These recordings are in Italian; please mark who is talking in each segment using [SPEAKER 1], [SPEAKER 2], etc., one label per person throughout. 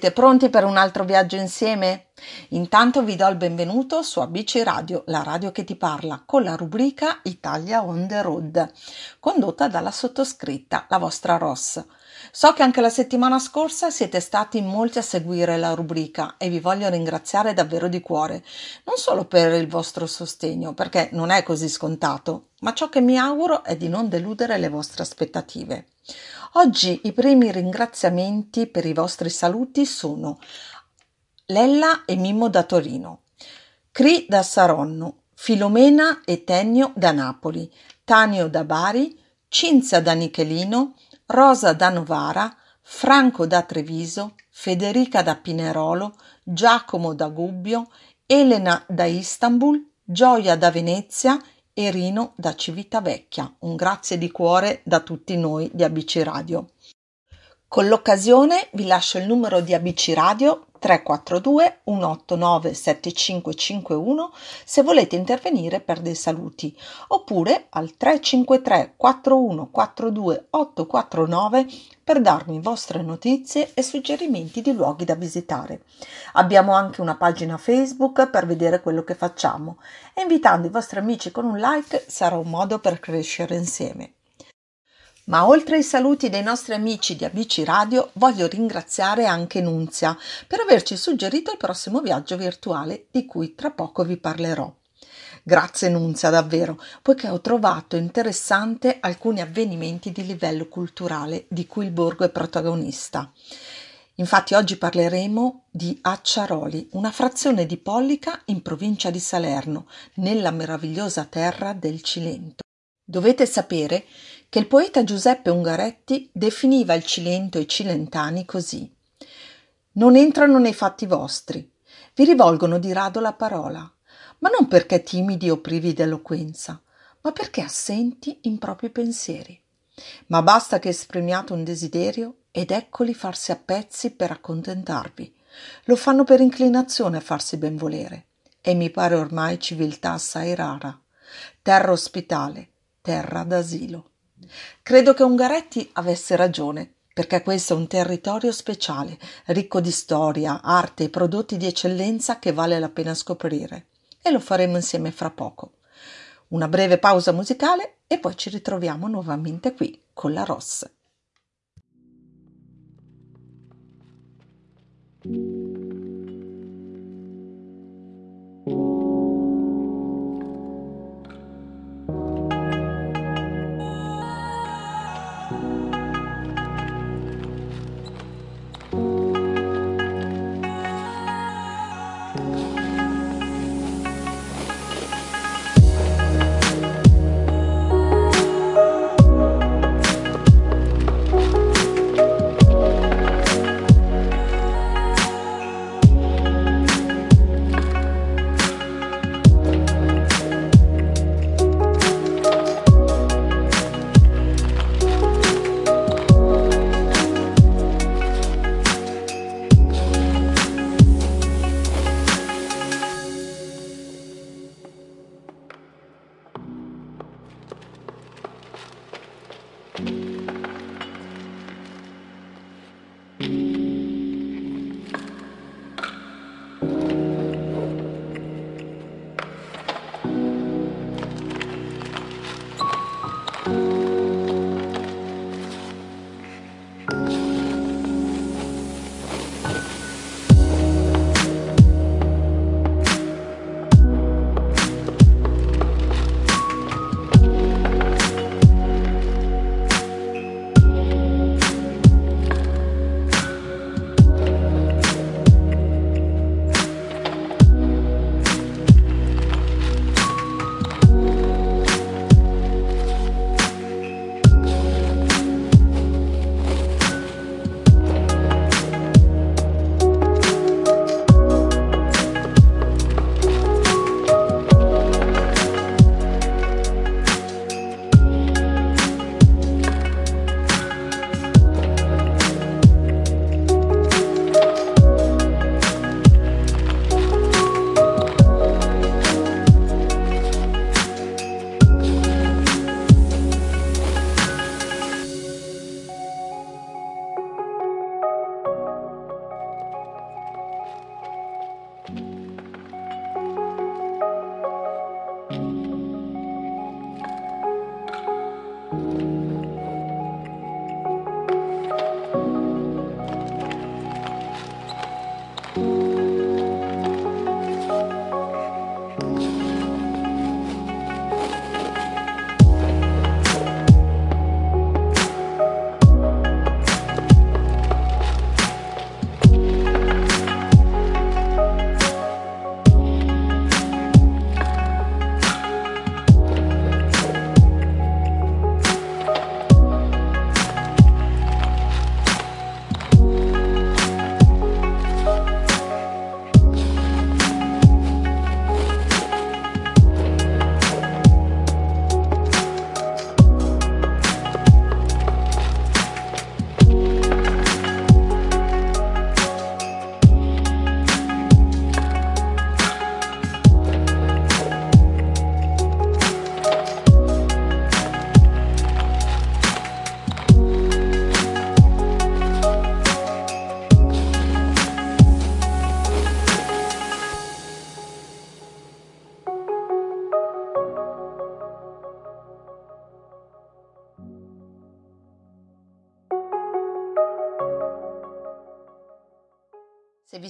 [SPEAKER 1] Siete pronti per un altro viaggio insieme? Intanto vi do il benvenuto su ABC Radio, la radio che ti parla, con la rubrica Italia on the road, condotta dalla sottoscritta, la vostra Ross. So che anche la settimana scorsa siete stati molti a seguire la rubrica e vi voglio ringraziare davvero di cuore, non solo per il vostro sostegno, perché non è così scontato, ma ciò che mi auguro è di non deludere le vostre aspettative. Oggi i primi ringraziamenti per i vostri saluti sono Lella e Mimmo da Torino, Cri da Saronno, Filomena e Tennio da Napoli, Tanio da Bari, Cinzia da Nichelino, Rosa da Novara, Franco da Treviso, Federica da Pinerolo, Giacomo da Gubbio, Elena da Istanbul, Gioia da Venezia e Rino da Civitavecchia. Un grazie di cuore da tutti noi di ABC Radio. Con l'occasione vi lascio il numero di ABC Radio 342 189 7551 se volete intervenire per dei saluti oppure al 353 4142 849 per darmi vostre notizie e suggerimenti di luoghi da visitare. Abbiamo anche una pagina Facebook per vedere quello che facciamo e invitando i vostri amici con un like sarà un modo per crescere insieme. Ma oltre ai saluti dei nostri amici di ABC Radio, voglio ringraziare anche Nunzia per averci suggerito il prossimo viaggio virtuale di cui tra poco vi parlerò. Grazie Nunzia davvero, poiché ho trovato interessante alcuni avvenimenti di livello culturale di cui il borgo è protagonista. Infatti oggi parleremo di Acciaroli, una frazione di Pollica in provincia di Salerno, nella meravigliosa terra del Cilento. Dovete sapere che il poeta Giuseppe Ungaretti definiva il Cilento e i cilentani così. Non entrano nei fatti vostri, vi rivolgono di rado la parola, ma non perché timidi o privi d'eloquenza, ma perché assenti in propri pensieri. Ma basta che esprimiate un desiderio ed eccoli farsi a pezzi per accontentarvi. Lo fanno per inclinazione a farsi benvolere. E mi pare ormai civiltà assai rara. Terra ospitale, terra d'asilo. Credo che Ungaretti avesse ragione, perché questo è un territorio speciale, ricco di storia, arte e prodotti di eccellenza che vale la pena scoprire. E lo faremo insieme fra poco. Una breve pausa musicale e poi ci ritroviamo nuovamente qui con la Ross.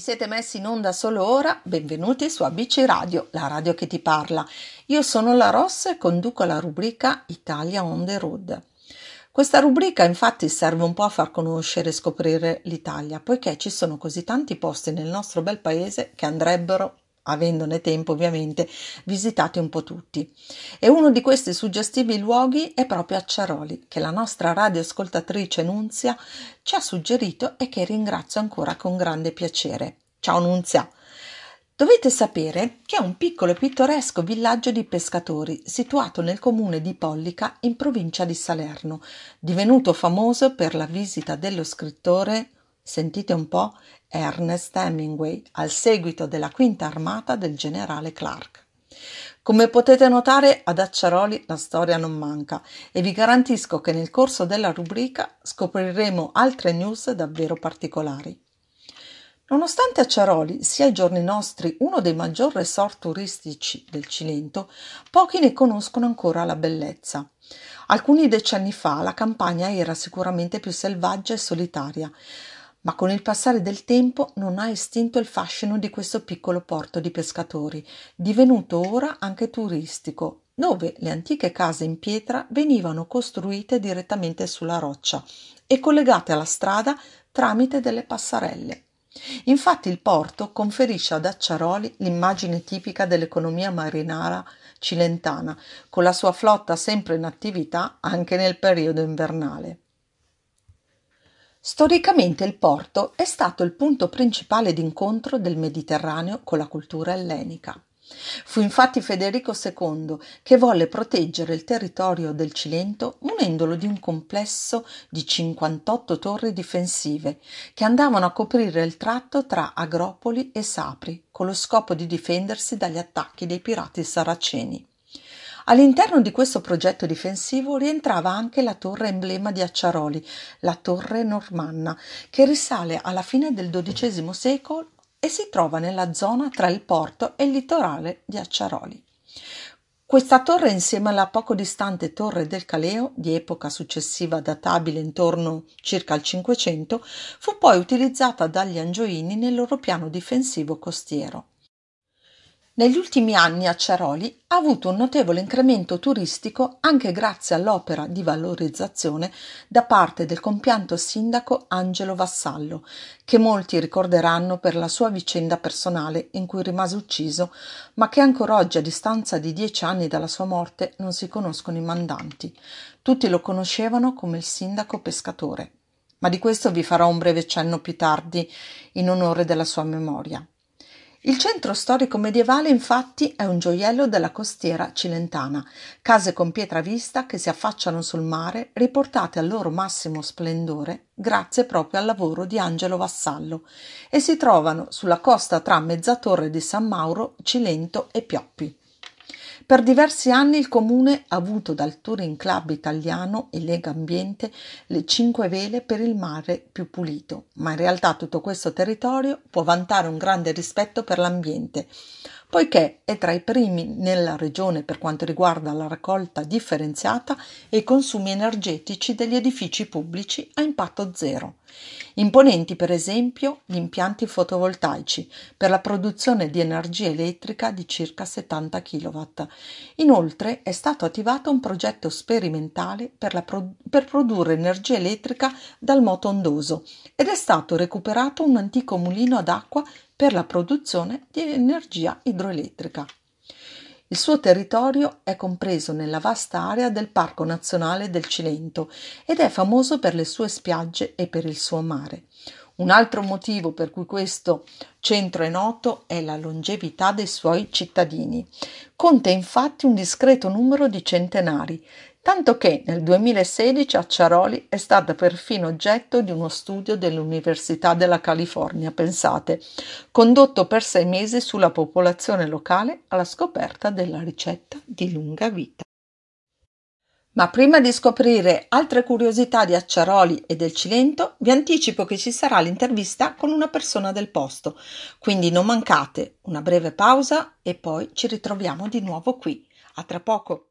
[SPEAKER 1] Siete messi in onda solo ora, benvenuti su ABC Radio, la radio che ti parla. Io sono la Ross e conduco la rubrica Italia on the road. Questa rubrica infatti serve un po' a far conoscere e scoprire l'Italia, poiché ci sono così tanti posti nel nostro bel paese che andrebbero avendone tempo ovviamente, visitati un po' tutti. E uno di questi suggestivi luoghi è proprio Acciaroli, che la nostra radioascoltatrice Nunzia ci ha suggerito e che ringrazio ancora con grande piacere. Ciao Nunzia! Dovete sapere che è un piccolo e pittoresco villaggio di pescatori situato nel comune di Pollica in provincia di Salerno, divenuto famoso per la visita dello scrittore sentite un po', Ernest Hemingway, al seguito della quinta armata del generale Clark. Come potete notare, ad Acciaroli la storia non manca e vi garantisco che nel corso della rubrica scopriremo altre news davvero particolari. Nonostante Acciaroli sia ai giorni nostri uno dei maggiori resort turistici del Cilento, pochi ne conoscono ancora la bellezza. Alcuni decenni fa la campagna era sicuramente più selvaggia e solitaria, ma con il passare del tempo non ha estinto il fascino di questo piccolo porto di pescatori, divenuto ora anche turistico, dove le antiche case in pietra venivano costruite direttamente sulla roccia e collegate alla strada tramite delle passerelle. Infatti il porto conferisce ad Acciaroli l'immagine tipica dell'economia marinara cilentana, con la sua flotta sempre in attività anche nel periodo invernale. Storicamente il porto è stato il punto principale d'incontro del Mediterraneo con la cultura ellenica. Fu infatti Federico II che volle proteggere il territorio del Cilento munendolo di un complesso di 58 torri difensive che andavano a coprire il tratto tra Agropoli e Sapri con lo scopo di difendersi dagli attacchi dei pirati saraceni. All'interno di questo progetto difensivo rientrava anche la torre emblema di Acciaroli, la torre normanna, che risale alla fine del XII secolo e si trova nella zona tra il porto e il litorale di Acciaroli. Questa torre, insieme alla poco distante torre del Caleo, di epoca successiva databile intorno circa al Cinquecento, fu poi utilizzata dagli Angioini nel loro piano difensivo costiero. Negli ultimi anni Acciaroli ha avuto un notevole incremento turistico anche grazie all'opera di valorizzazione da parte del compianto sindaco Angelo Vassallo, che molti ricorderanno per la sua vicenda personale in cui rimase ucciso, ma che ancora oggi a distanza di dieci anni dalla sua morte non si conoscono i mandanti. Tutti lo conoscevano come il sindaco pescatore. Ma di questo vi farò un breve cenno più tardi in onore della sua memoria. Il centro storico medievale infatti è un gioiello della costiera cilentana, case con pietra vista che si affacciano sul mare, riportate al loro massimo splendore grazie proprio al lavoro di Angelo Vassallo e si trovano sulla costa tra Mezzatorre di San Mauro, Cilento e Pioppi. Per diversi anni il comune ha avuto dal Touring Club italiano e Lega Ambiente le cinque vele per il mare più pulito, ma in realtà tutto questo territorio può vantare un grande rispetto per l'ambiente, poiché è tra i primi nella regione per quanto riguarda la raccolta differenziata e i consumi energetici degli edifici pubblici a impatto zero. Imponenti per esempio gli impianti fotovoltaici per la produzione di energia elettrica di circa 70 kW. Inoltre è stato attivato un progetto sperimentale per, pro- per produrre energia elettrica dal moto ondoso ed è stato recuperato un antico mulino ad acqua per la produzione di energia idroelettrica. Il suo territorio è compreso nella vasta area del Parco Nazionale del Cilento ed è famoso per le sue spiagge e per il suo mare. Un altro motivo per cui questo centro è noto è la longevità dei suoi cittadini. Conta infatti un discreto numero di centenari, tanto che nel 2016 Acciaroli è stata perfino oggetto di uno studio dell'Università della California, pensate, condotto per sei mesi sulla popolazione locale alla scoperta della ricetta di lunga vita. Ma prima di scoprire altre curiosità di Acciaroli e del Cilento, vi anticipo che ci sarà l'intervista con una persona del posto, quindi non mancate una breve pausa e poi ci ritroviamo di nuovo qui. A tra poco!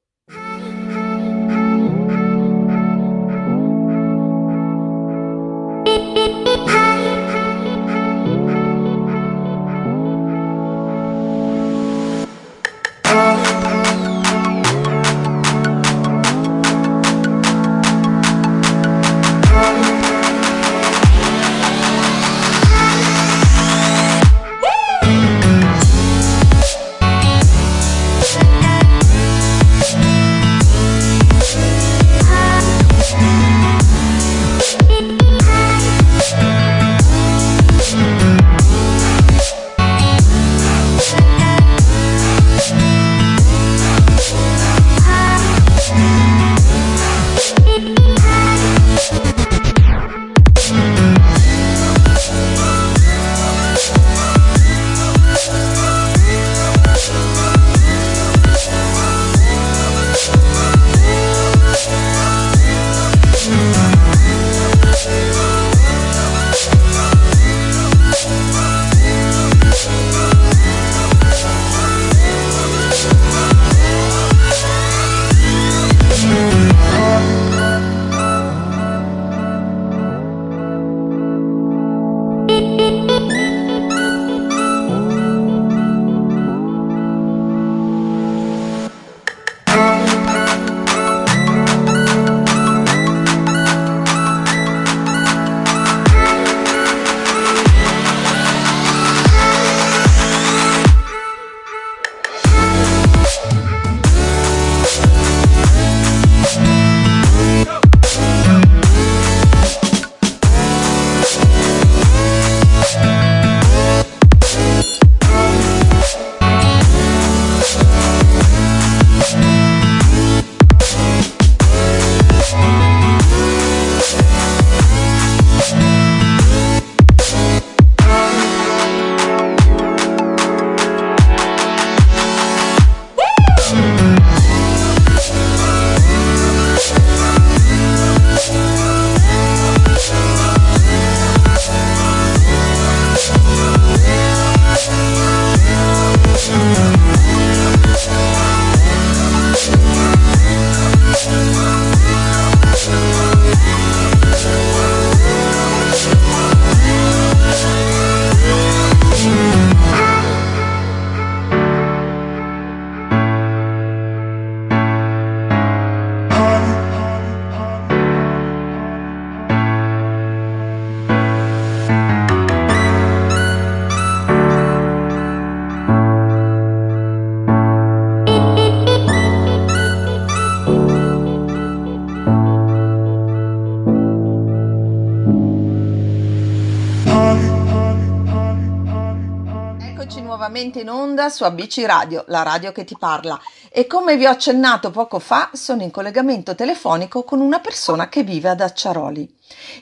[SPEAKER 1] Onda su ABC Radio, la radio che ti parla. E come vi ho accennato poco fa, sono in collegamento telefonico con una persona che vive ad Acciaroli.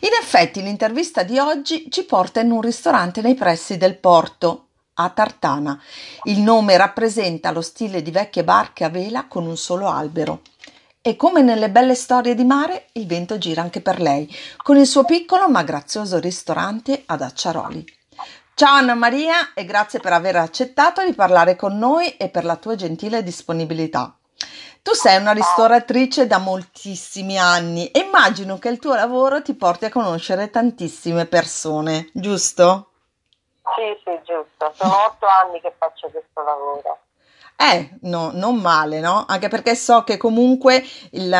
[SPEAKER 1] In effetti, l'intervista di oggi ci porta in un ristorante nei pressi del porto, a Tartana. Il nome rappresenta lo stile di vecchie barche a vela con un solo albero. E come nelle belle storie di mare, il vento gira anche per lei, con il suo piccolo ma grazioso ristorante ad Acciaroli. Ciao Anna Maria e grazie per aver accettato di parlare con noi e per la tua gentile disponibilità. Tu sei una ristoratrice da moltissimi anni e immagino che il tuo lavoro ti porti a conoscere tantissime persone, giusto?
[SPEAKER 2] Sì, sì, giusto. Sono otto anni che faccio questo lavoro.
[SPEAKER 1] Eh, no, non male, no? Anche perché so che comunque il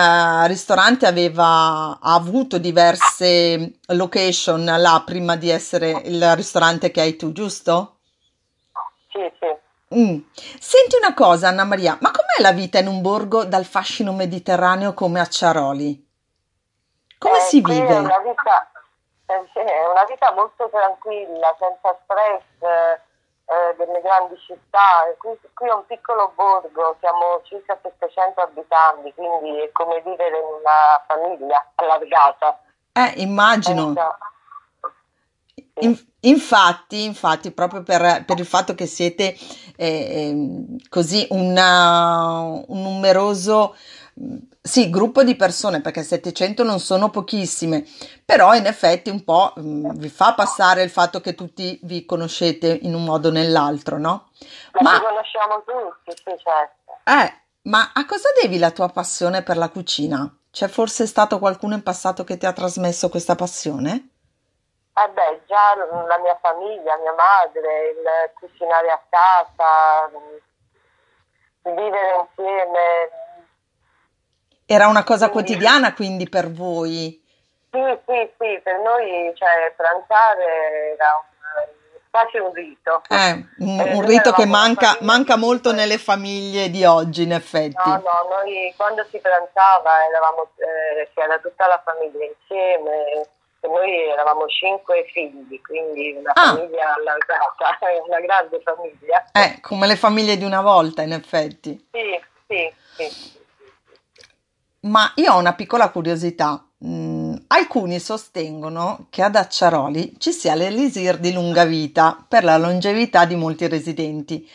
[SPEAKER 1] ristorante aveva ha avuto diverse location là prima di essere il ristorante che hai tu, giusto?
[SPEAKER 2] Sì, sì.
[SPEAKER 1] Mm. Senti una cosa, Anna Maria, ma com'è la vita in un borgo dal fascino mediterraneo come Acciaroli? Come
[SPEAKER 2] eh,
[SPEAKER 1] si vive? È
[SPEAKER 2] una, vita, eh, è una vita molto tranquilla, senza stress eh, delle grandi città. Qui, qui, è un piccolo borgo, siamo circa 700 abitanti, quindi è come vivere in una famiglia allargata.
[SPEAKER 1] Eh, immagino. In, infatti, infatti, proprio per, per, il fatto che siete eh, ehm, così una, un numeroso sì, gruppo di persone, perché 700 non sono pochissime, però in effetti un po' mm, vi fa passare il fatto che tutti vi conoscete in un modo o nell'altro, no?
[SPEAKER 2] Ma, ma conosciamo tutti, sì, certo.
[SPEAKER 1] Eh, ma a cosa devi la tua passione per la cucina? C'è forse stato qualcuno in passato che ti ha trasmesso questa passione?
[SPEAKER 2] Eh beh, già la mia famiglia, mia madre, il cucinare a casa, vivere insieme,
[SPEAKER 1] era una cosa quotidiana quindi per voi?
[SPEAKER 2] Sì, sì, sì, per noi cioè, pranzare era un, quasi un rito.
[SPEAKER 1] Eh, un, eh, un rito che manca, manca molto nelle famiglie di oggi, in effetti.
[SPEAKER 2] No, no, noi quando si pranzava eravamo, eh, c'era tutta la famiglia insieme, noi eravamo cinque figli, quindi una ah. famiglia allargata, una grande famiglia.
[SPEAKER 1] Eh, come le famiglie di una volta, in effetti.
[SPEAKER 2] Sì, sì, sì.
[SPEAKER 1] Ma io ho una piccola curiosità. Mm, alcuni sostengono che ad Acciaroli ci sia l'elisir di lunga vita per la longevità di molti residenti.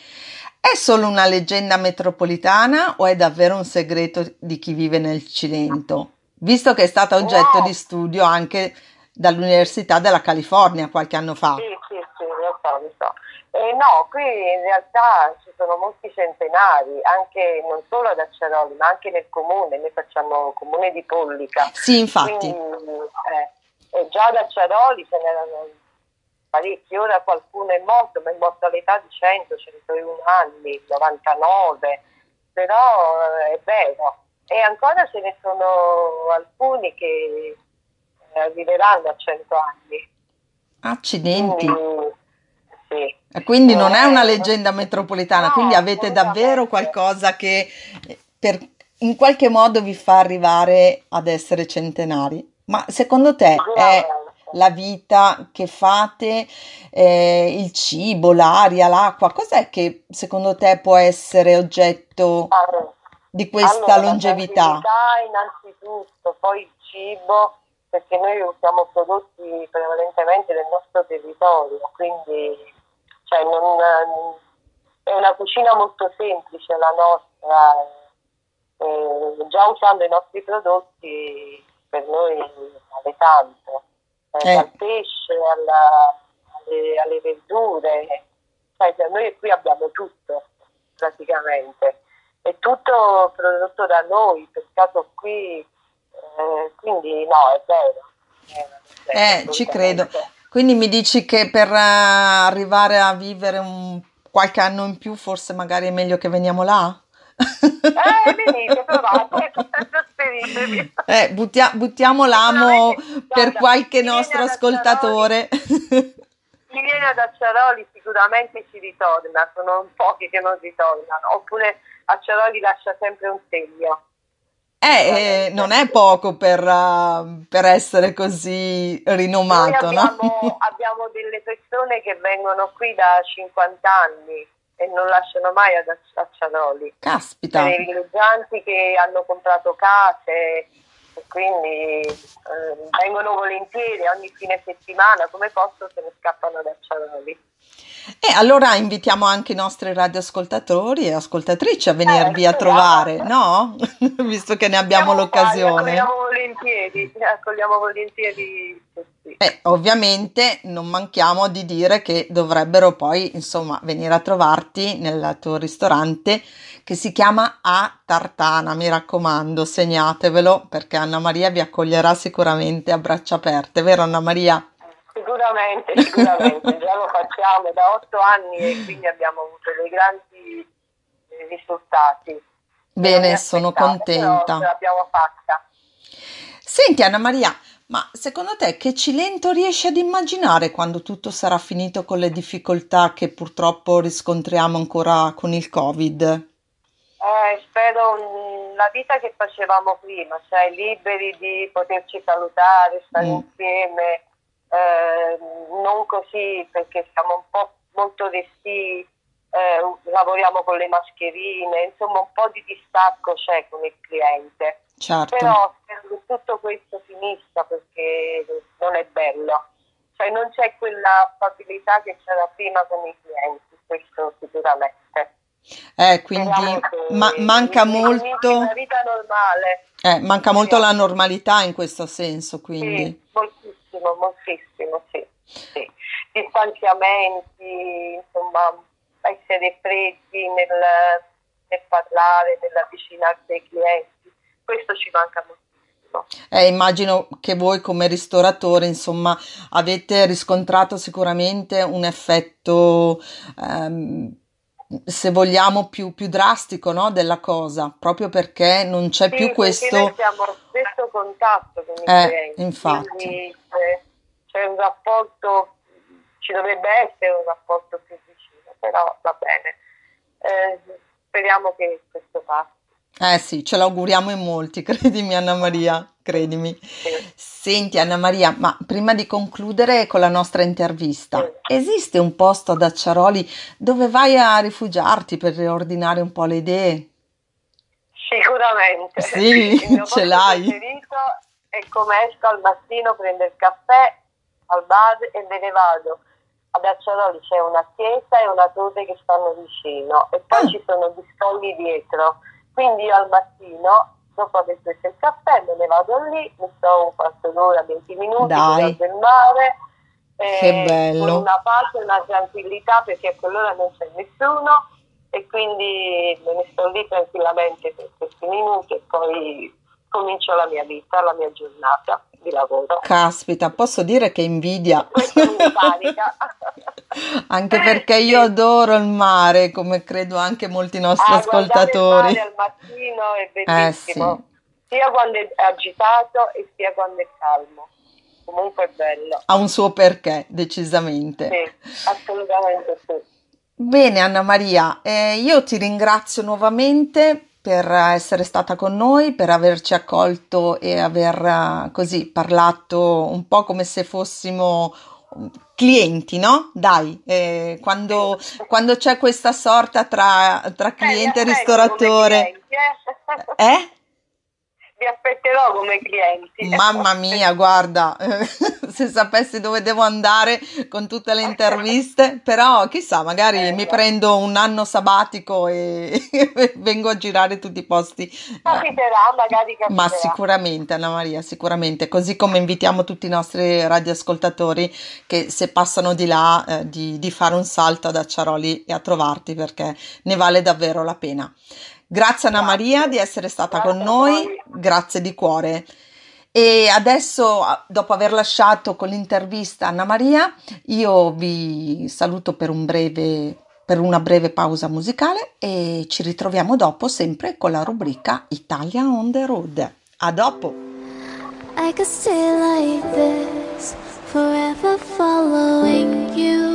[SPEAKER 1] È solo una leggenda metropolitana o è davvero un segreto di chi vive nel Cilento? Visto che è stata oggetto no. di studio anche dall'Università della California qualche anno fa.
[SPEAKER 2] Sì, sì, sì, lo so, lo so. Eh, no, qui in realtà ci sono molti centenari, anche non solo ad Acciaroli, ma anche nel comune, noi facciamo comune di Pollica.
[SPEAKER 1] Sì, infatti.
[SPEAKER 2] Quindi, eh, e già ad Acciaroli ce n'erano parecchi, ora qualcuno è morto, ma è morto all'età di 100, 101 anni, 99, però eh, è vero. E ancora ce ne sono alcuni che eh, arriveranno a 100 anni.
[SPEAKER 1] Accidenti.
[SPEAKER 2] Quindi, sì.
[SPEAKER 1] Quindi non è una eh, leggenda metropolitana, no, quindi avete davvero qualcosa che per, in qualche modo vi fa arrivare ad essere centenari. Ma secondo te è la vita che fate, eh, il cibo, l'aria, l'acqua, cos'è che secondo te può essere oggetto di questa
[SPEAKER 2] allora,
[SPEAKER 1] longevità?
[SPEAKER 2] innanzitutto, poi il cibo, perché noi usiamo prodotti prevalentemente del nostro territorio, quindi cioè non, è una cucina molto semplice la nostra, eh, già usando i nostri prodotti per noi vale tanto, eh, eh. dal pesce alla, alle, alle, verdure, cioè, noi qui abbiamo tutto praticamente, è tutto prodotto da noi, pescato qui, eh, quindi no, è vero.
[SPEAKER 1] Eh, ci credo. Quindi mi dici che per uh, arrivare a vivere un, qualche anno in più, forse magari è meglio che veniamo là?
[SPEAKER 2] Eh, venite, trasferitevi.
[SPEAKER 1] Eh, buttia, buttiamo l'amo per qualche nostro ascoltatore.
[SPEAKER 2] Chi viene ad Acciaroli sicuramente ci ritorna, sono pochi che non ritornano, oppure Acciaroli lascia sempre un segno.
[SPEAKER 1] Eh, eh, non è poco per, uh, per essere così rinomato,
[SPEAKER 2] Noi
[SPEAKER 1] no?
[SPEAKER 2] abbiamo, abbiamo delle persone che vengono qui da 50 anni e non lasciano mai ad Acciaroli.
[SPEAKER 1] Caspita.
[SPEAKER 2] Dei villeggianti che hanno comprato case e quindi eh, vengono volentieri ogni fine settimana, come posso se ne scappano da Acciaroli.
[SPEAKER 1] E allora invitiamo anche i nostri radioascoltatori e ascoltatrici a venirvi
[SPEAKER 2] Eh,
[SPEAKER 1] a trovare, no? Visto che ne abbiamo
[SPEAKER 2] Siamo
[SPEAKER 1] l'occasione.
[SPEAKER 2] Accogliamo volentieri, li accogliamo volentieri tutti.
[SPEAKER 1] E ovviamente non manchiamo di dire che dovrebbero poi, insomma, venire a trovarti nel tuo ristorante che si chiama A Tartana, mi raccomando, segnatevelo perché Anna Maria vi accoglierà sicuramente a braccia aperte, vero Anna Maria?
[SPEAKER 2] Sicuramente, sicuramente, già lo facciamo da otto anni e quindi abbiamo avuto dei grandi risultati.
[SPEAKER 1] Bene, sono
[SPEAKER 2] Però ce
[SPEAKER 1] contenta.
[SPEAKER 2] l'abbiamo fatta.
[SPEAKER 1] Senti Anna Maria, ma secondo te che Cilento riesci ad immaginare quando tutto sarà finito con le difficoltà che purtroppo riscontriamo ancora con il Covid?
[SPEAKER 2] Eh, spero la vita che facevamo prima, cioè liberi di poterci salutare, stare
[SPEAKER 1] Mm.
[SPEAKER 2] insieme, eh, non così perché siamo un po' molto restii, eh, lavoriamo con le mascherine, insomma un po' di distacco c'è con il cliente.
[SPEAKER 1] Certo.
[SPEAKER 2] Però spero che tutto questo finisca perché non è bello. Cioè non c'è quella affabilità che c'era prima con i clienti, questo sicuramente.
[SPEAKER 1] Eh, quindi ma- manca molto,
[SPEAKER 2] Una vita normale.
[SPEAKER 1] eh, manca molto la normalità in questo senso, quindi.
[SPEAKER 2] Sì, moltissimo, moltissimo, sì. sì. Distanziamenti, insomma, essere freddi nel, nel parlare, nell'avvicinarsi ai clienti. Questo ci manca moltissimo.
[SPEAKER 1] Eh, immagino che voi come ristoratori, insomma, avete riscontrato sicuramente un effetto, ehm, se vogliamo, più, più drastico, no, della cosa, proprio perché non c'è
[SPEAKER 2] Sì,
[SPEAKER 1] più questo...
[SPEAKER 2] noi siamo a stesso contatto con i
[SPEAKER 1] Eh,
[SPEAKER 2] clienti,
[SPEAKER 1] infatti.
[SPEAKER 2] quindi c'è, c'è un rapporto, ci dovrebbe essere un rapporto più vicino, però va bene. Eh, speriamo che questo passi.
[SPEAKER 1] Eh sì, ce l'auguriamo in molti, credimi Anna Maria, credimi. Senti Anna Maria, ma prima di concludere con la nostra intervista, esiste un posto ad Acciaroli dove vai a rifugiarti per riordinare un po' le idee?
[SPEAKER 2] Sicuramente.
[SPEAKER 1] Sì, ce l'hai.
[SPEAKER 2] è come esco al mattino, prendo il caffè al bar e me ne vado. Ad Acciaroli c'è una chiesa e una torre che stanno vicino e poi
[SPEAKER 1] Ah.
[SPEAKER 2] ci sono gli scogli dietro. Quindi io al mattino, dopo aver preso il caffè, me ne vado lì, mi sto un quarto d'ora, 20 minuti,
[SPEAKER 1] Dai.
[SPEAKER 2] guardo il mare. eh,
[SPEAKER 1] Che bello.
[SPEAKER 2] Con una pace, una tranquillità perché a quell'ora non c'è nessuno e quindi me ne sto lì tranquillamente per questi minuti e poi comincio la mia vita, la mia giornata di lavoro.
[SPEAKER 1] Caspita, posso dire che invidia.
[SPEAKER 2] Questo mi carica.
[SPEAKER 1] Anche perché io adoro il mare, come credo anche molti nostri
[SPEAKER 2] Ah, guardare il
[SPEAKER 1] ascoltatori.
[SPEAKER 2] mare al mattino è
[SPEAKER 1] Eh
[SPEAKER 2] bellissimo, sia quando è agitato e sia quando è calmo. Comunque è bello.
[SPEAKER 1] Ha un suo perché, decisamente.
[SPEAKER 2] Sì, assolutamente sì.
[SPEAKER 1] Bene, Anna Maria, eh, io ti ringrazio nuovamente per essere stata con noi, per averci accolto e aver eh, così parlato un po' come se fossimo clienti, no? Dai, eh, quando, quando c'è questa sorta tra, tra cliente e
[SPEAKER 2] Eh, aspetto come
[SPEAKER 1] ristoratore,
[SPEAKER 2] clienti, eh?
[SPEAKER 1] Eh?
[SPEAKER 2] Vi aspetterò come clienti.
[SPEAKER 1] Mamma mia, guarda, se sapessi dove devo andare con tutte le interviste, però chissà, magari mi prendo un anno sabbatico e vengo a girare tutti i posti.
[SPEAKER 2] Capiterà, magari capiterà.
[SPEAKER 1] Ma sicuramente, Anna Maria, sicuramente, così come invitiamo tutti i nostri radioascoltatori che se passano di là eh, di, di fare un salto ad Acciaroli e a trovarti perché ne vale davvero la pena. Grazie Anna Maria di essere stata
[SPEAKER 2] Grazie
[SPEAKER 1] con noi,
[SPEAKER 2] voi.
[SPEAKER 1] grazie di cuore. E adesso, dopo aver lasciato con l'intervista Anna Maria, io vi saluto per, un breve, per una breve pausa musicale e ci ritroviamo dopo sempre con la rubrica Italia on the road. A dopo!
[SPEAKER 3] I could stay like this, forever following you.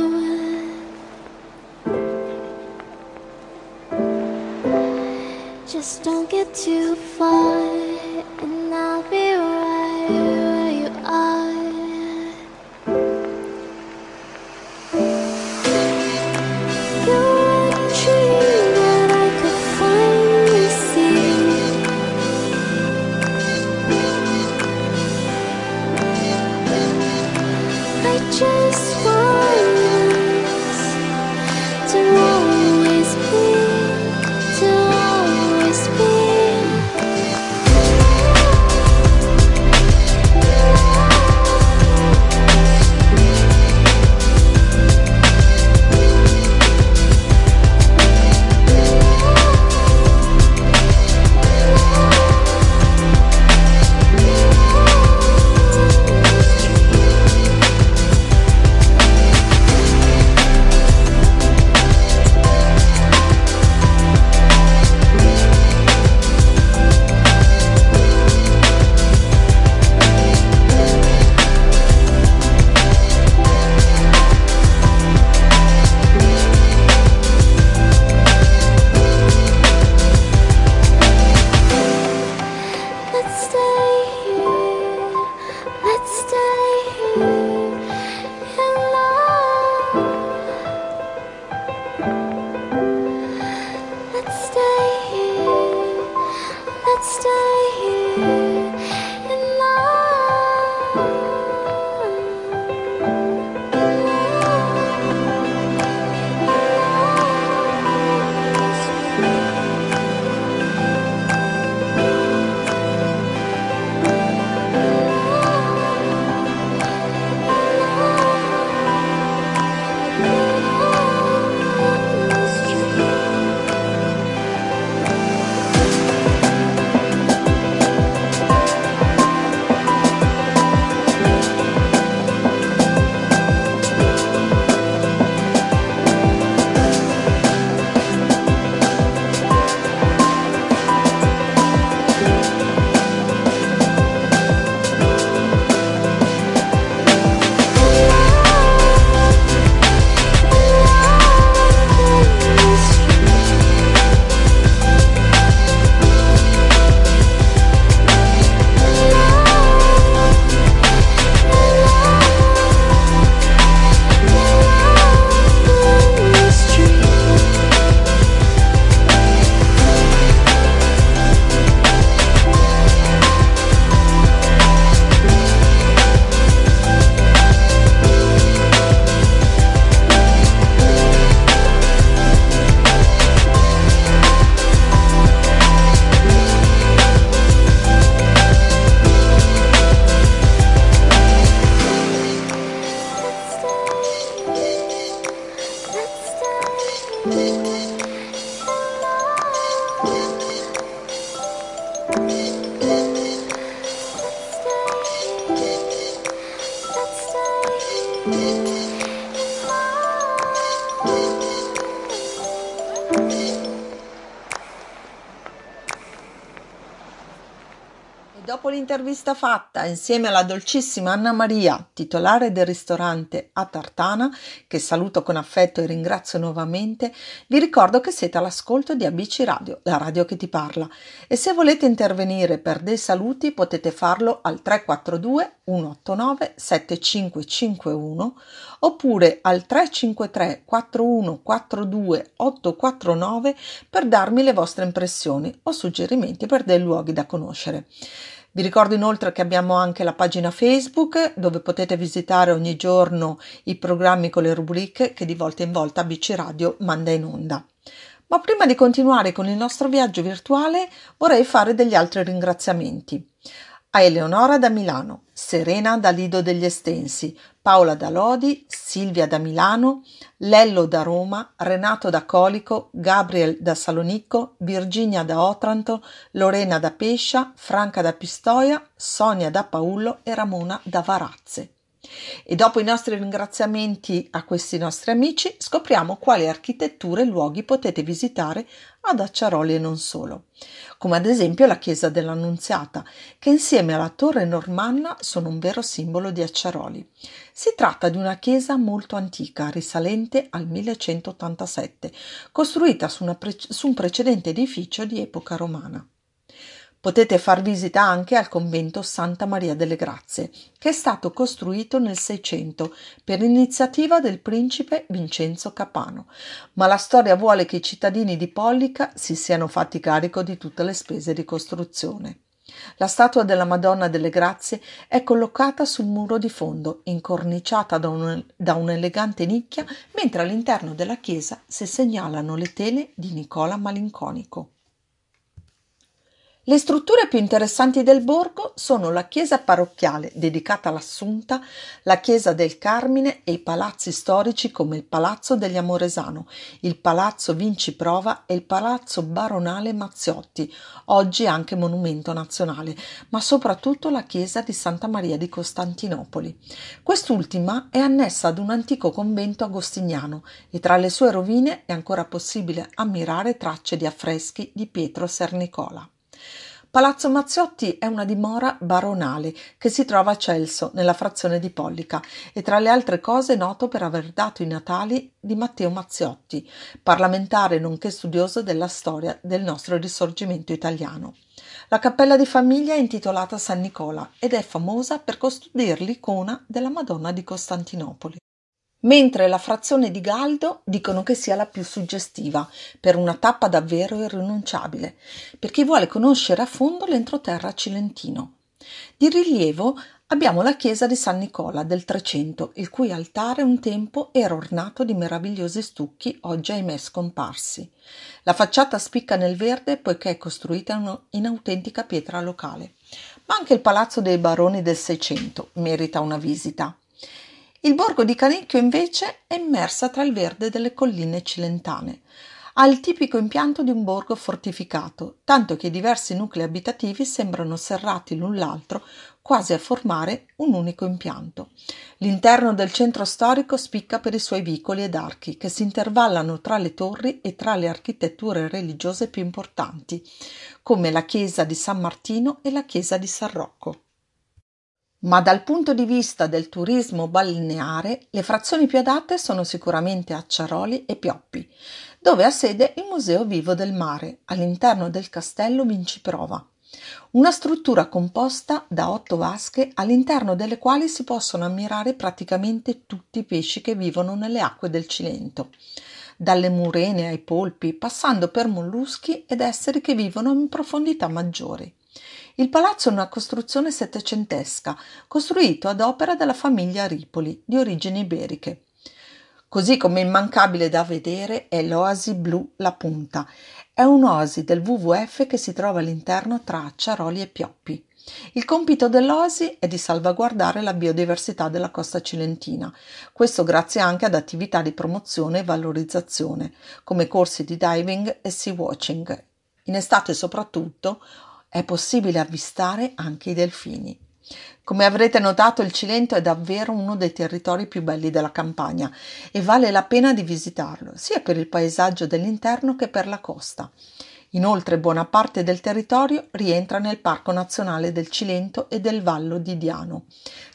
[SPEAKER 3] Too far.
[SPEAKER 1] L'intervista fatta insieme alla dolcissima Anna Maria, titolare del ristorante a Tartana, che saluto con affetto e ringrazio nuovamente, vi ricordo che siete all'ascolto di ABC Radio, la radio che ti parla. E se volete intervenire per dei saluti potete farlo al 342 189 7551 oppure al 353 4142 849 per darmi le vostre impressioni o suggerimenti per dei luoghi da conoscere. Vi ricordo inoltre che abbiamo anche la pagina Facebook dove potete visitare ogni giorno i programmi con le rubriche che di volta in volta ABC Radio manda in onda. Ma prima di continuare con il nostro viaggio virtuale vorrei fare degli altri ringraziamenti a Eleonora da Milano, Serena da Lido degli Estensi, Paola da Lodi, Silvia da Milano, Lello da Roma, Renato da Colico, Gabriel da Salonicco, Virginia da Otranto, Lorena da Pescia, Franca da Pistoia, Sonia da Paullo e Ramona da Varazze. E dopo i nostri ringraziamenti a questi nostri amici, scopriamo quali architetture e luoghi potete visitare ad Acciaroli e non solo, come ad esempio la chiesa dell'Annunziata, che insieme alla torre normanna sono un vero simbolo di Acciaroli. Si tratta di una chiesa molto antica, risalente al 1187, costruita su, pre- su un precedente edificio di epoca romana. Potete far visita anche al convento Santa Maria delle Grazie, che è stato costruito nel Seicento per iniziativa del principe Vincenzo Capano, ma la storia vuole che i cittadini di Pollica si siano fatti carico di tutte le spese di costruzione. La statua della Madonna delle Grazie è collocata sul muro di fondo, incorniciata da, un, da un'elegante nicchia, mentre all'interno della chiesa si segnalano le tele di Nicola Malinconico. Le strutture più interessanti del borgo sono la chiesa parrocchiale dedicata all'Assunta, la chiesa del Carmine e i palazzi storici come il Palazzo degli Amoresano, il Palazzo Vinci Prova e il Palazzo Baronale Mazziotti, oggi anche monumento nazionale, ma soprattutto la chiesa di Santa Maria di Costantinopoli. Quest'ultima è annessa ad un antico convento agostiniano e tra le sue rovine è ancora possibile ammirare tracce di affreschi di Pietro Sernicola. Palazzo Mazziotti è una dimora baronale che si trova a Celso, nella frazione di Pollica, e tra le altre cose è noto per aver dato i natali di Matteo Mazziotti, parlamentare nonché studioso della storia del nostro risorgimento italiano. La cappella di famiglia è intitolata San Nicola ed è famosa per custodire l'icona della Madonna di Costantinopoli mentre la frazione di Galdo dicono che sia la più suggestiva, per una tappa davvero irrinunciabile, per chi vuole conoscere a fondo l'entroterra cilentino. Di rilievo abbiamo la chiesa di San Nicola del Trecento, il cui altare un tempo era ornato di meravigliosi stucchi, oggi ahimè scomparsi. La facciata spicca nel verde poiché è costruita in autentica pietra locale. Ma anche il palazzo dei baroni del Seicento merita una visita. Il borgo di Canicchio invece è immersa tra il verde delle colline cilentane. Ha il tipico impianto di un borgo fortificato, tanto che i diversi nuclei abitativi sembrano serrati l'un l'altro quasi a formare un unico impianto. L'interno del centro storico spicca per i suoi vicoli ed archi che si intervallano tra le torri e tra le architetture religiose più importanti, come la chiesa di San Martino e la chiesa di San Rocco. Ma dal punto di vista del turismo balneare, le frazioni più adatte sono sicuramente Acciaroli e Pioppi, dove ha sede il Museo Vivo del Mare, all'interno del castello Vinciprova. Una struttura composta da otto vasche all'interno delle quali si possono ammirare praticamente tutti i pesci che vivono nelle acque del Cilento, dalle murene ai polpi, passando per molluschi ed esseri che vivono in profondità maggiori. Il palazzo è una costruzione settecentesca, costruito ad opera della famiglia Ripoli, di origini iberiche. Così come immancabile da vedere è l'oasi blu La Punta. È un'oasi del WWF che si trova all'interno tra Acciaroli e Pioppi. Il compito dell'oasi è di salvaguardare la biodiversità della costa cilentina, questo grazie anche ad attività di promozione e valorizzazione, come corsi di diving e sea watching. In estate soprattutto è possibile avvistare anche i delfini. Come avrete notato, il Cilento è davvero uno dei territori più belli della campagna e vale la pena di visitarlo, sia per il paesaggio dell'interno che per la costa. Inoltre buona parte del territorio rientra nel Parco Nazionale del Cilento e del Vallo di Diano,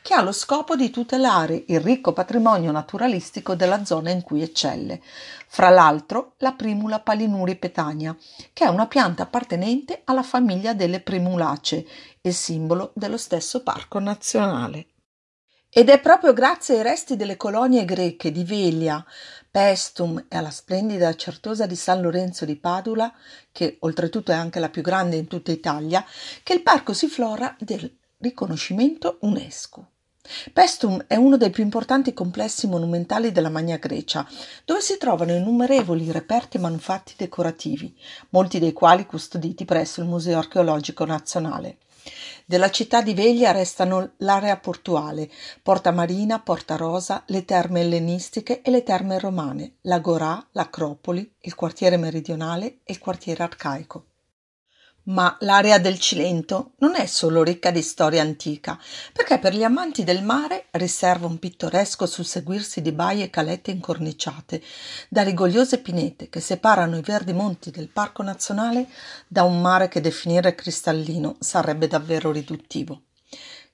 [SPEAKER 1] che ha lo scopo di tutelare il ricco patrimonio naturalistico della zona in cui eccelle, fra l'altro la Primula palinuri petania, che è una pianta appartenente alla famiglia delle primulacee e simbolo dello stesso Parco Nazionale. Ed è proprio grazie ai resti delle colonie greche di Velia, Pestum e alla splendida certosa di San Lorenzo di Padula, che oltretutto è anche la più grande in tutta Italia, che il parco si flora del riconoscimento UNESCO. Pestum è uno dei più importanti complessi monumentali della Magna Grecia, dove si trovano innumerevoli reperti e manufatti decorativi, molti dei quali custoditi presso il Museo archeologico nazionale. Della città di Veglia restano l'area portuale, Porta Marina, Porta Rosa, le terme ellenistiche e le terme romane, l'Agorà, l'Acropoli, il quartiere meridionale e il quartiere arcaico. Ma l'area del Cilento non è solo ricca di storia antica, perché per gli amanti del mare riserva un pittoresco susseguirsi di baie e calette incorniciate, da rigogliose pinete che separano i verdi monti del Parco Nazionale da un mare che definire cristallino sarebbe davvero riduttivo.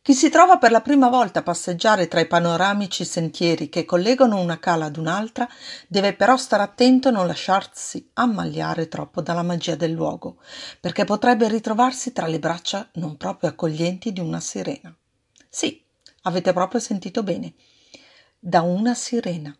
[SPEAKER 1] Chi si trova per la prima volta a passeggiare tra i panoramici sentieri che collegano una cala ad un'altra deve però stare attento a non lasciarsi ammagliare troppo dalla magia del luogo, perché potrebbe ritrovarsi tra le braccia non proprio accoglienti di una sirena. Sì, avete proprio sentito bene. Da una sirena.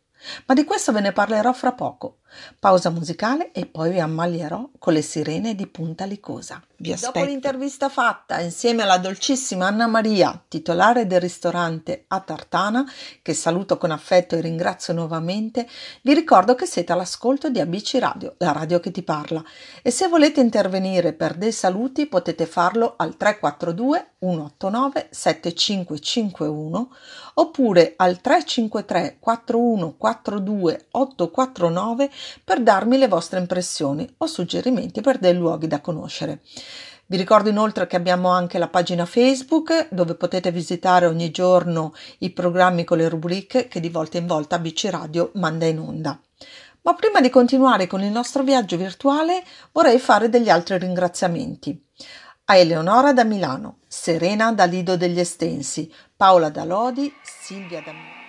[SPEAKER 1] Ma di questo ve ne parlerò fra poco. Pausa musicale e poi vi ammalierò con le sirene di Punta Licosa. Vi aspetto. Dopo l'intervista fatta insieme alla dolcissima Anna Maria, titolare del ristorante a Tartana, che saluto con affetto e ringrazio nuovamente, vi ricordo che siete all'ascolto di ABC Radio, la radio che ti parla. E se volete intervenire per dei saluti potete farlo al 342 189 7551 oppure al 353 4142 849 per darmi le vostre impressioni o suggerimenti per dei luoghi da conoscere. Vi ricordo inoltre che abbiamo anche la pagina Facebook dove potete visitare ogni giorno i programmi con le rubriche che di volta in volta ABC Radio manda in onda. Ma prima di continuare con il nostro viaggio virtuale vorrei fare degli altri ringraziamenti. A Eleonora da Milano, Serena da Lido degli Estensi, Paola da Lodi, Silvia da Milano.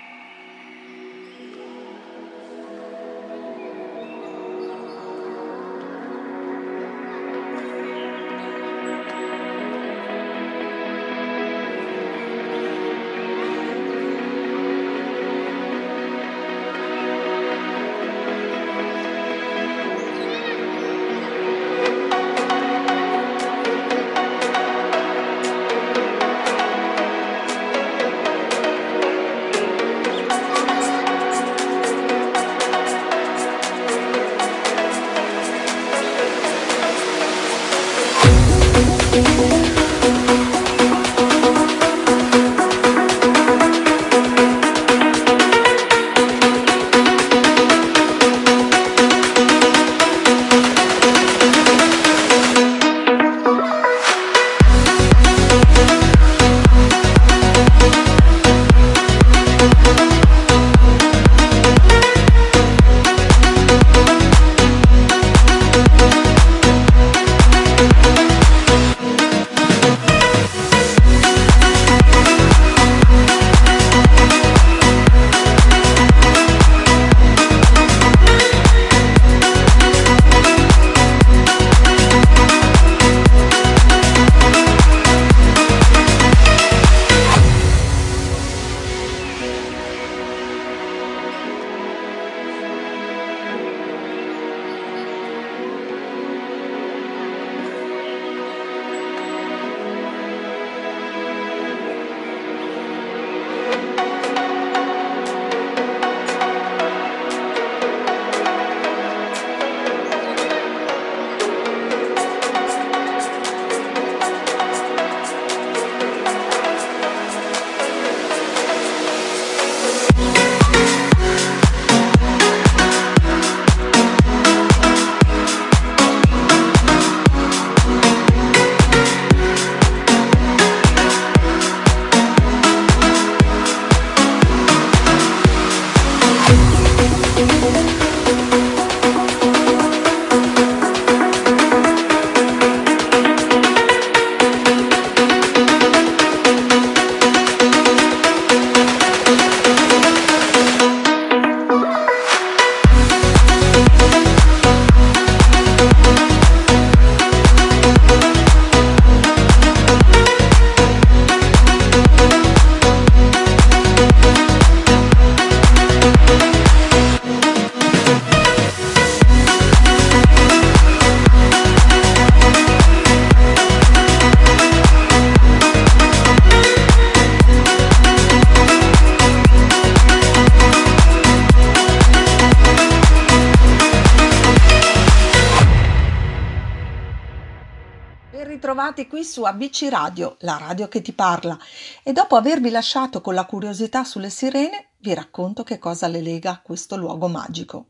[SPEAKER 1] Ritrovati qui su ABC Radio, la radio che ti parla, e dopo avervi lasciato con la curiosità sulle sirene, vi racconto che cosa le lega a questo luogo magico.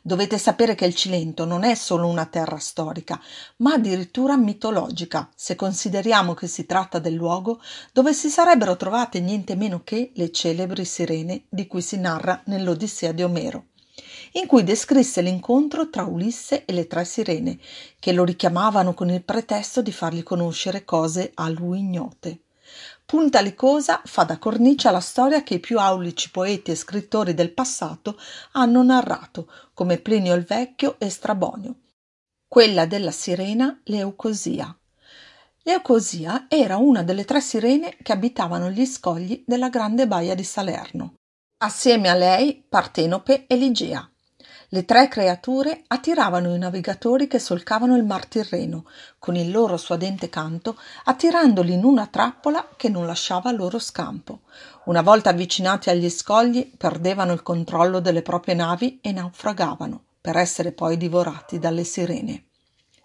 [SPEAKER 1] Dovete sapere che il Cilento non è solo una terra storica, ma addirittura mitologica, se consideriamo che si tratta del luogo dove si sarebbero trovate niente meno che le celebri sirene di cui si narra nell'Odissea di Omero in cui descrisse l'incontro tra Ulisse e le tre sirene, che lo richiamavano con il pretesto di fargli conoscere cose a lui ignote. Punta Licosa fa da cornice alla storia che i più aulici poeti e scrittori del passato hanno narrato, come Plinio il Vecchio e Strabonio. Quella della sirena Leucosia. Leucosia era una delle tre sirene che abitavano gli scogli della grande baia di Salerno. Assieme a lei Partenope e Ligea. Le tre creature attiravano i navigatori che solcavano il Mar Tirreno, con il loro suadente canto, attirandoli in una trappola che non lasciava loro scampo. Una volta avvicinati agli scogli, perdevano il controllo delle proprie navi e naufragavano, per essere poi divorati dalle sirene.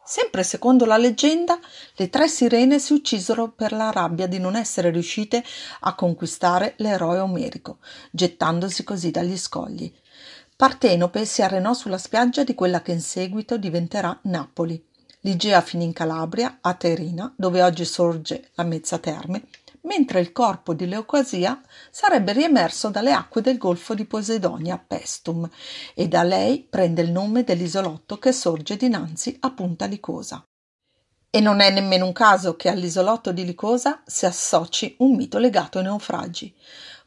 [SPEAKER 1] Sempre secondo la leggenda, le tre sirene si uccisero per la rabbia di non essere riuscite a conquistare l'eroe omerico, gettandosi così dagli scogli. Partenope si arenò sulla spiaggia di quella che in seguito diventerà Napoli. Ligea finì in Calabria, a Terina, dove oggi sorge la Mezza Terme, mentre il corpo di Leucasia sarebbe riemerso dalle acque del golfo di Posidonia Pestum e da lei prende il nome dell'isolotto che sorge dinanzi a Punta Licosa. E non è nemmeno un caso che all'isolotto di Licosa si associ un mito legato ai naufragi,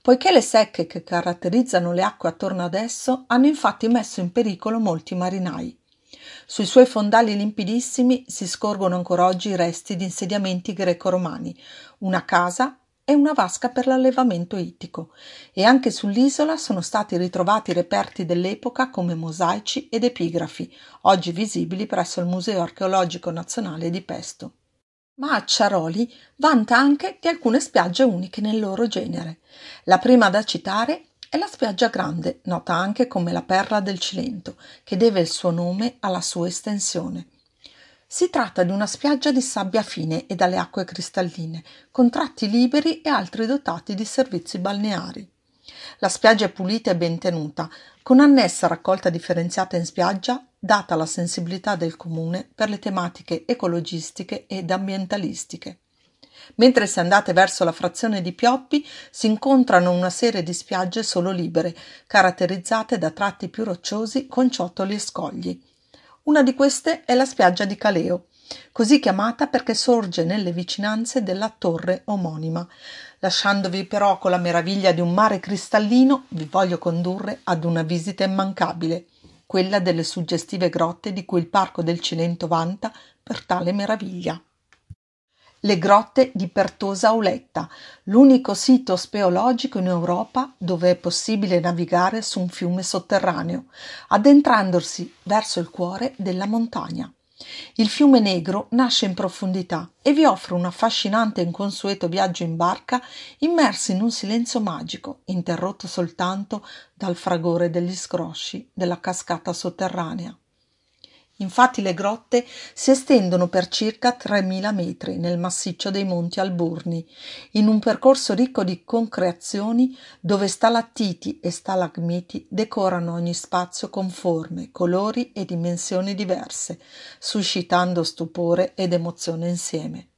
[SPEAKER 1] poiché le secche che caratterizzano le acque attorno ad esso hanno infatti messo in pericolo molti marinai. Sui suoi fondali limpidissimi si scorgono ancora oggi i resti di insediamenti greco-romani, una casa e una vasca per l'allevamento ittico, e anche sull'isola sono stati ritrovati reperti dell'epoca come mosaici ed epigrafi, oggi visibili presso il Museo archeologico nazionale di Pesto. Ma Acciaroli vanta anche di alcune spiagge uniche nel loro genere. La prima da citare è la spiaggia grande, nota anche come la perla del Cilento, che deve il suo nome alla sua estensione. Si tratta di una spiaggia di sabbia fine e dalle acque cristalline, con tratti liberi e altri dotati di servizi balneari. La spiaggia è pulita e ben tenuta, con annessa raccolta differenziata in spiaggia, data la sensibilità del comune per le tematiche ecologistiche ed ambientalistiche. Mentre se andate verso la frazione di Pioppi si incontrano una serie di spiagge solo libere, caratterizzate da tratti più rocciosi con ciottoli e scogli. Una di queste è la spiaggia di Caleo, così chiamata perché sorge nelle vicinanze della torre omonima. Lasciandovi però con la meraviglia di un mare cristallino, vi voglio condurre ad una visita immancabile, quella delle suggestive grotte di cui il Parco del Cilento vanta per tale meraviglia. Le grotte di Pertosa Auletta, l'unico sito speologico in Europa dove è possibile navigare su un fiume sotterraneo, addentrandosi verso il cuore della montagna. Il fiume Negro nasce in profondità e vi offre un affascinante e inconsueto viaggio in barca immersi in un silenzio magico, interrotto soltanto dal fragore degli scrosci della cascata sotterranea. Infatti le grotte si estendono per circa 3.000 metri nel massiccio dei Monti Alburni, in un percorso ricco di concreazioni dove stalattiti e stalagmiti decorano ogni spazio con forme, colori e dimensioni diverse, suscitando stupore ed emozione insieme.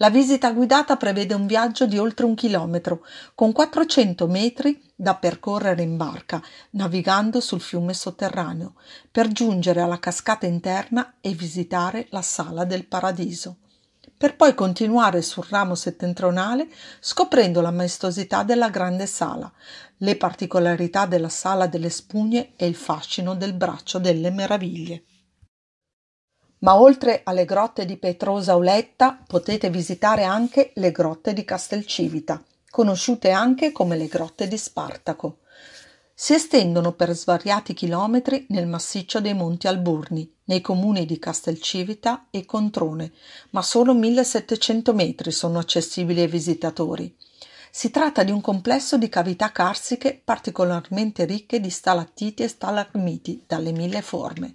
[SPEAKER 1] La visita guidata prevede un viaggio di oltre un chilometro, con 400 metri da percorrere in barca, navigando sul fiume sotterraneo, per giungere alla cascata interna e visitare la Sala del Paradiso per poi continuare sul ramo settentrionale scoprendo la maestosità della grande sala, le particolarità della sala delle spugne e il fascino del braccio delle meraviglie. Ma oltre alle grotte di Petrosa Oletta potete visitare anche le grotte di Castelcivita, conosciute anche come le grotte di Spartaco. Si estendono per svariati chilometri nel massiccio dei Monti Alburni, nei comuni di Castelcivita e Controne, ma solo 1700 metri sono accessibili ai visitatori. Si tratta di un complesso di cavità carsiche particolarmente ricche di stalattiti e stalagmiti dalle mille forme.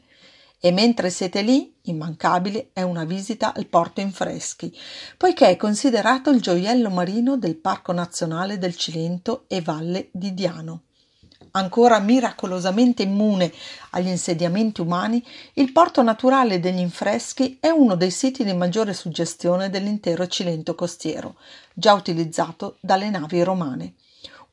[SPEAKER 1] E mentre siete lì, immancabile è una visita al porto in freschi, poiché è considerato il gioiello marino del Parco Nazionale del Cilento e Valle di Diano. Ancora miracolosamente immune agli insediamenti umani, il porto naturale degli Infreschi è uno dei siti di maggiore suggestione dell'intero Cilento costiero, già utilizzato dalle navi romane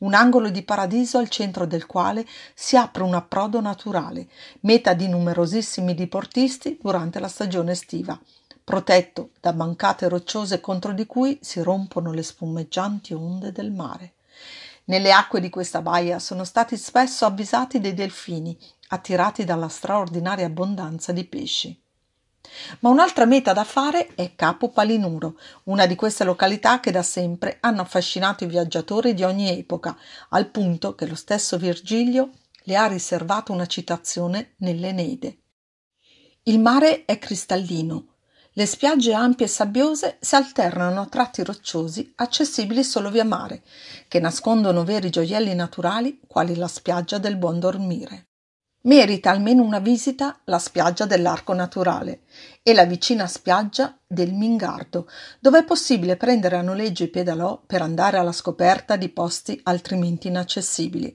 [SPEAKER 1] un angolo di paradiso al centro del quale si apre un approdo naturale, meta di numerosissimi diportisti durante la stagione estiva, protetto da bancate rocciose contro di cui si rompono le spumeggianti onde del mare. Nelle acque di questa baia sono stati spesso avvisati dei delfini, attirati dalla straordinaria abbondanza di pesci. Ma un'altra meta da fare è Capo Palinuro, una di queste località che da sempre hanno affascinato i viaggiatori di ogni epoca, al punto che lo stesso Virgilio le ha riservato una citazione nell'Eneide. Il mare è cristallino, le spiagge ampie e sabbiose si alternano a tratti rocciosi accessibili solo via mare, che nascondono veri gioielli naturali quali la spiaggia del Buon Dormire. Merita almeno una visita la spiaggia dell'Arco Naturale e la vicina spiaggia del Mingardo, dove è possibile prendere a noleggio i pedalò per andare alla scoperta di posti altrimenti inaccessibili,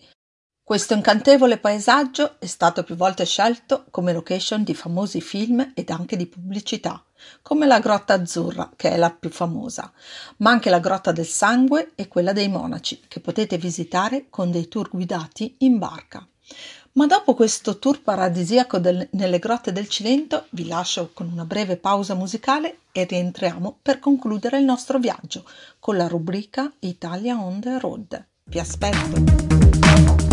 [SPEAKER 1] questo incantevole paesaggio è stato più volte scelto come location di famosi film ed anche di pubblicità, come la Grotta Azzurra, che è la più famosa, ma anche la Grotta del Sangue e quella dei Monaci, che potete visitare con dei tour guidati in barca. Ma dopo questo tour paradisiaco del, nelle grotte del Cilento vi lascio con una breve pausa musicale e rientriamo per concludere il nostro viaggio con la rubrica Italia on the road. Vi aspetto!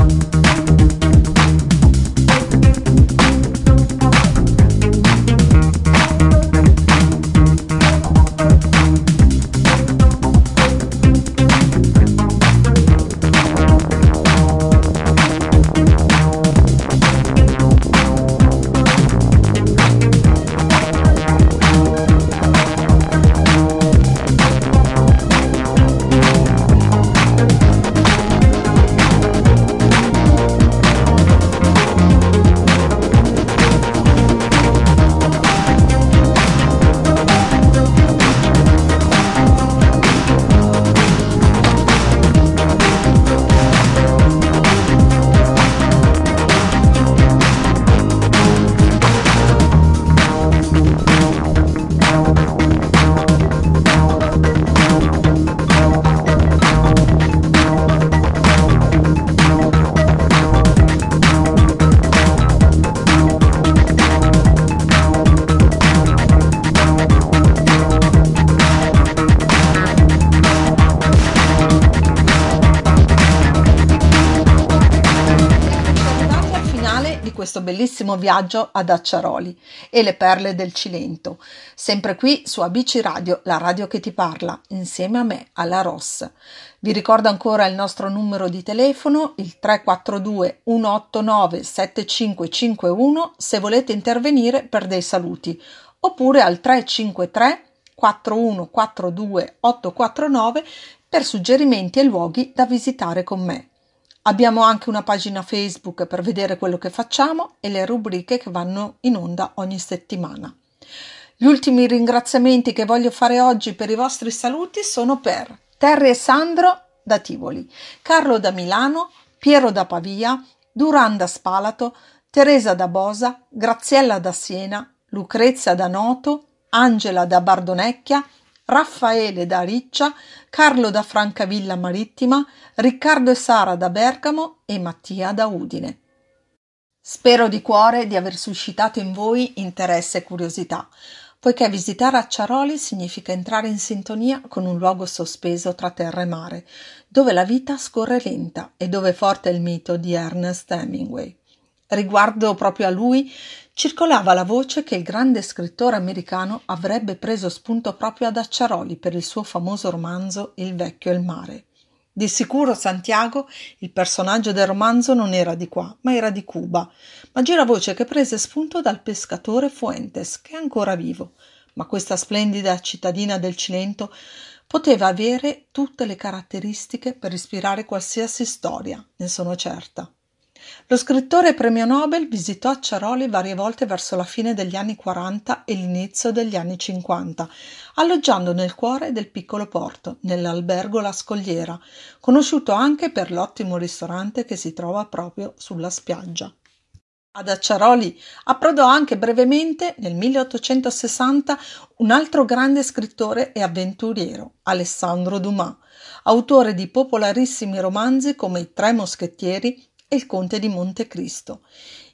[SPEAKER 1] Bellissimo viaggio ad Acciaroli e le perle del Cilento, sempre qui su ABC Radio, la radio che ti parla, insieme a me, alla Ross. Vi ricordo ancora il nostro numero di telefono, il 342 189 7551, se volete intervenire per dei saluti, oppure al 353 4142 849 per suggerimenti e luoghi da visitare con me. Abbiamo anche una pagina Facebook per vedere quello che facciamo e le rubriche che vanno in onda ogni settimana. Gli ultimi ringraziamenti che voglio fare oggi per i vostri saluti sono per Terry e Sandro da Tivoli, Carlo da Milano, Piero da Pavia, Duran da Spalato, Teresa da Bosa, Graziella da Siena, Lucrezia da Noto, Angela da Bardonecchia, Raffaele da Riccia, Carlo da Francavilla Marittima, Riccardo e Sara da Bergamo e Mattia da Udine. Spero di cuore di aver suscitato in voi interesse e curiosità, poiché visitare Acciaroli significa entrare in sintonia con un luogo sospeso tra terra e mare, dove la vita scorre lenta e dove è forte il mito di Ernest Hemingway. Riguardo proprio a lui, circolava la voce che il grande scrittore americano avrebbe preso spunto proprio ad Acciaroli per il suo famoso romanzo Il vecchio e il mare. Di sicuro Santiago, il personaggio del romanzo, non era di qua, ma era di Cuba, ma gira voce che prese spunto dal pescatore Fuentes, che è ancora vivo. Ma questa splendida cittadina del Cilento poteva avere tutte le caratteristiche per ispirare qualsiasi storia, ne sono certa. Lo scrittore premio Nobel visitò Acciaroli varie volte verso la fine degli anni 40 e l'inizio degli anni 50, alloggiando nel cuore del piccolo porto, nell'albergo La Scogliera, conosciuto anche per l'ottimo ristorante che si trova proprio sulla spiaggia. Ad Acciaroli approdò anche brevemente nel 1860 un altro grande scrittore e avventuriero, Alessandro Dumas, autore di popolarissimi romanzi come I Tre Moschettieri e il conte di Montecristo.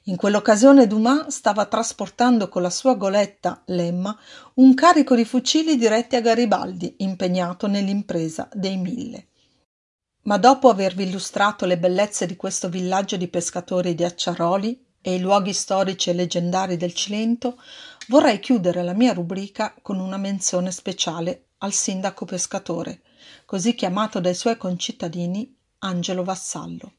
[SPEAKER 1] In quell'occasione Dumas stava trasportando con la sua goletta Lemma un carico di fucili diretti a Garibaldi, impegnato nell'impresa dei Mille. Ma dopo avervi illustrato le bellezze di questo villaggio di pescatori di Acciaroli e i luoghi storici e leggendari del Cilento, vorrei chiudere la mia rubrica con una menzione speciale al sindaco pescatore, così chiamato dai suoi concittadini Angelo Vassallo.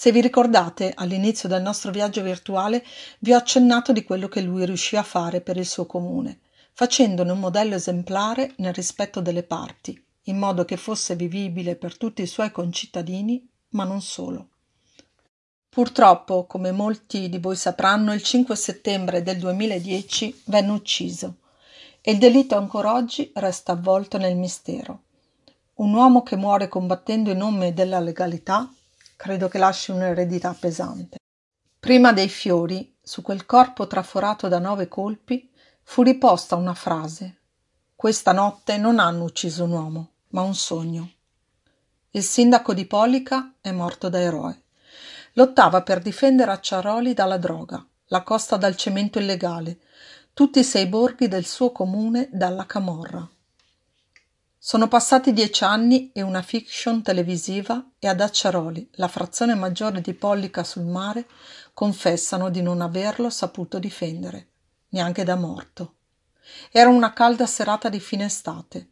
[SPEAKER 1] Se vi ricordate, all'inizio del nostro viaggio virtuale vi ho accennato di quello che lui riuscì a fare per il suo comune, facendone un modello esemplare nel rispetto delle parti, in modo che fosse vivibile per tutti i suoi concittadini, ma non solo. Purtroppo, come molti di voi sapranno, il 5 settembre del 2010 venne ucciso e il delitto ancora oggi resta avvolto nel mistero. Un uomo che muore combattendo in nome della legalità credo che lasci un'eredità pesante. Prima dei fiori, su quel corpo traforato da nove colpi, fu riposta una frase. Questa notte non hanno ucciso un uomo, ma un sogno. Il sindaco di Polica è morto da eroe. Lottava per difendere Acciaroli dalla droga, la costa dal cemento illegale, tutti i sei borghi del suo comune dalla camorra. Sono passati dieci anni e una fiction televisiva e ad Acciaroli, la frazione maggiore di Pollica sul mare, confessano di non averlo saputo difendere, neanche da morto. Era una calda serata di fine estate,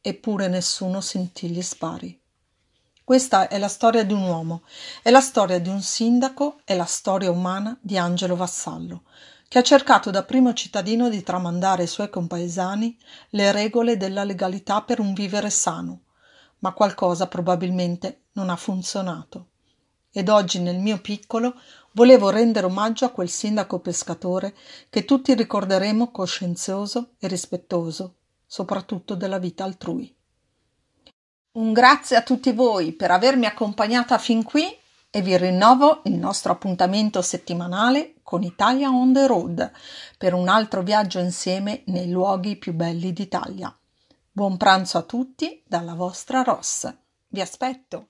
[SPEAKER 1] eppure nessuno sentì gli spari. Questa è la storia di un uomo, è la storia di un sindaco, è la storia umana di Angelo Vassallo, che ha cercato da primo cittadino di tramandare ai suoi compaesani le regole della legalità per un vivere sano, ma qualcosa probabilmente non ha funzionato. Ed oggi nel mio piccolo volevo rendere omaggio a quel sindaco pescatore che tutti ricorderemo coscienzioso e rispettoso, soprattutto della vita altrui. Un grazie a tutti voi per avermi accompagnata fin qui e vi rinnovo il nostro appuntamento settimanale con Italia on the road per un altro viaggio insieme nei luoghi più belli d'Italia. Buon pranzo a tutti dalla vostra Ross. Vi aspetto!